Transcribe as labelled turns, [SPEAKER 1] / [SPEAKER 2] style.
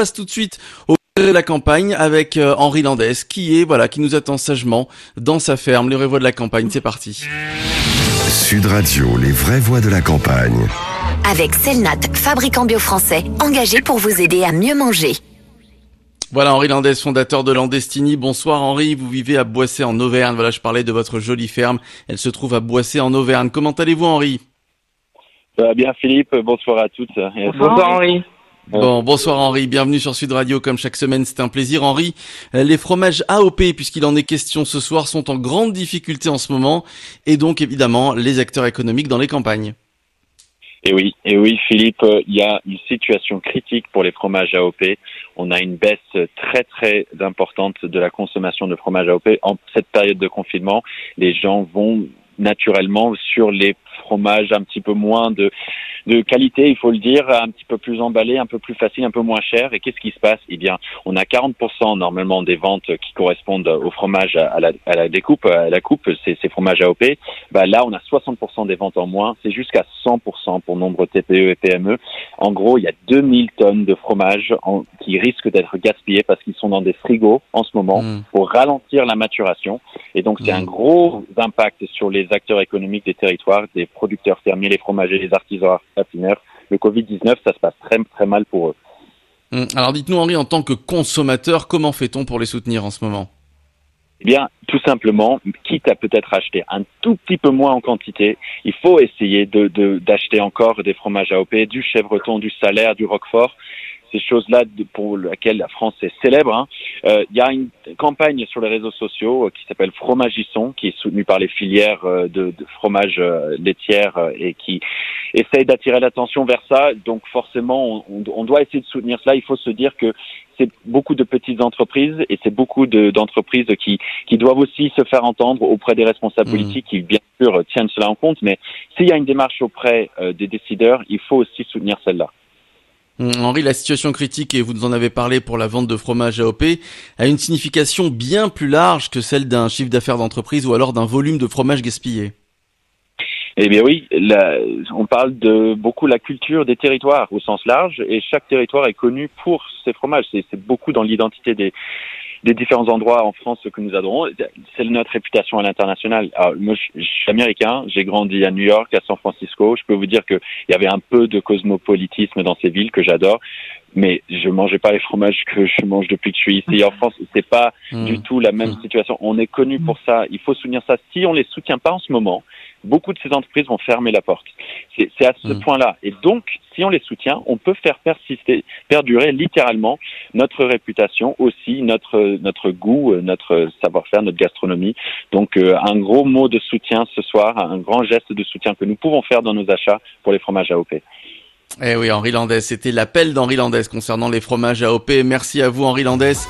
[SPEAKER 1] passe tout de suite au de la campagne avec euh, Henri Landès qui est voilà qui nous attend sagement dans sa ferme les vraies voix de la campagne c'est parti
[SPEAKER 2] Sud Radio les vraies voix de la campagne
[SPEAKER 3] avec Selnat fabricant bio français engagé pour vous aider à mieux manger
[SPEAKER 1] voilà Henri Landès, fondateur de Landestini. Bonsoir Henri, vous vivez à Boissé en Auvergne. Voilà, je parlais de votre jolie ferme. Elle se trouve à Boissé en Auvergne. Comment allez-vous Henri?
[SPEAKER 4] Ça va bien Philippe, bonsoir à toutes.
[SPEAKER 5] Bonsoir Henri.
[SPEAKER 1] Bon, bonsoir Henri, bienvenue sur Sud Radio comme chaque semaine, c'est un plaisir Henri. Euh, les fromages AOP, puisqu'il en est question ce soir, sont en grande difficulté en ce moment, et donc évidemment les acteurs économiques dans les campagnes.
[SPEAKER 4] Et oui, et oui Philippe, il y a une situation critique pour les fromages AOP. On a une baisse très très importante de la consommation de fromage AOP. En cette période de confinement, les gens vont naturellement sur les fromages un petit peu moins de de qualité, il faut le dire, un petit peu plus emballé, un peu plus facile, un peu moins cher. Et qu'est-ce qui se passe? Eh bien, on a 40% normalement des ventes qui correspondent au fromage à la, à la découpe, à la coupe, ces, ces fromages AOP. Bah, là, on a 60% des ventes en moins. C'est jusqu'à 100% pour nombre TPE et PME. En gros, il y a 2000 tonnes de fromage en, qui risquent d'être gaspillés parce qu'ils sont dans des frigos en ce moment mmh. pour ralentir la maturation. Et donc, c'est mmh. un gros impact sur les acteurs économiques des territoires, des producteurs fermiers, les fromagers, les artisans Le Covid-19, ça se passe très, très mal pour eux.
[SPEAKER 1] Mmh. Alors, dites-nous, Henri, en tant que consommateur, comment fait-on pour les soutenir en ce moment?
[SPEAKER 4] Eh bien, tout simplement, quitte à peut-être acheter un tout petit peu moins en quantité, il faut essayer de d'acheter encore des fromages AOP, du chèvreton, du salaire, du roquefort ces choses-là pour lesquelles la France est célèbre. Hein. Euh, il y a une campagne sur les réseaux sociaux euh, qui s'appelle Fromagisson, qui est soutenue par les filières euh, de, de fromage laitière et qui essaye d'attirer l'attention vers ça. Donc forcément, on, on, doit essayer de soutenir cela. Il faut se dire que c'est beaucoup de petites entreprises et c'est beaucoup d'entreprises qui, qui doivent aussi se faire entendre auprès des responsables mmh. politiques qui, bien sûr, tiennent cela en compte. Mais s'il y a une démarche auprès des décideurs, il faut aussi soutenir celle-là.
[SPEAKER 1] Hum, Henri, la situation critique, et vous nous en avez parlé pour la vente de fromage AOP, a une signification bien plus large que celle d'un chiffre d'affaires d'entreprise ou alors d'un volume de fromage gaspillé.
[SPEAKER 4] Eh bien oui, la, on parle de beaucoup la culture des territoires au sens large, et chaque territoire est connu pour ses fromages. C'est beaucoup dans l'identité des, des différents endroits en France que nous adorons. C'est notre réputation à l'international. Moi, je, suis américain, j'ai grandi à New York, à San Francisco. Je peux vous dire qu'il y avait un peu de cosmopolitisme dans ces villes que j'adore mais je mangeais pas les fromages que je mange depuis que je suis ici en France. C'est pas mmh. du tout la même mmh. situation. On est connu pour ça. Il faut soutenir ça. Si on les soutient pas en ce moment, beaucoup de ces entreprises vont fermer la porte. C'est à ce mmh. point-là. Et donc, si on les soutient, on peut faire persister, perdurer littéralement notre réputation, aussi notre notre goût, notre savoir-faire, notre gastronomie. Donc, euh, un gros mot de soutien ce soir, un grand geste de soutien que nous pouvons faire dans nos achats pour les fromages AOP.
[SPEAKER 1] Eh oui, Henri Landès, c'était l'appel d'Henri Landès concernant les fromages AOP. Merci à vous, Henri Landès.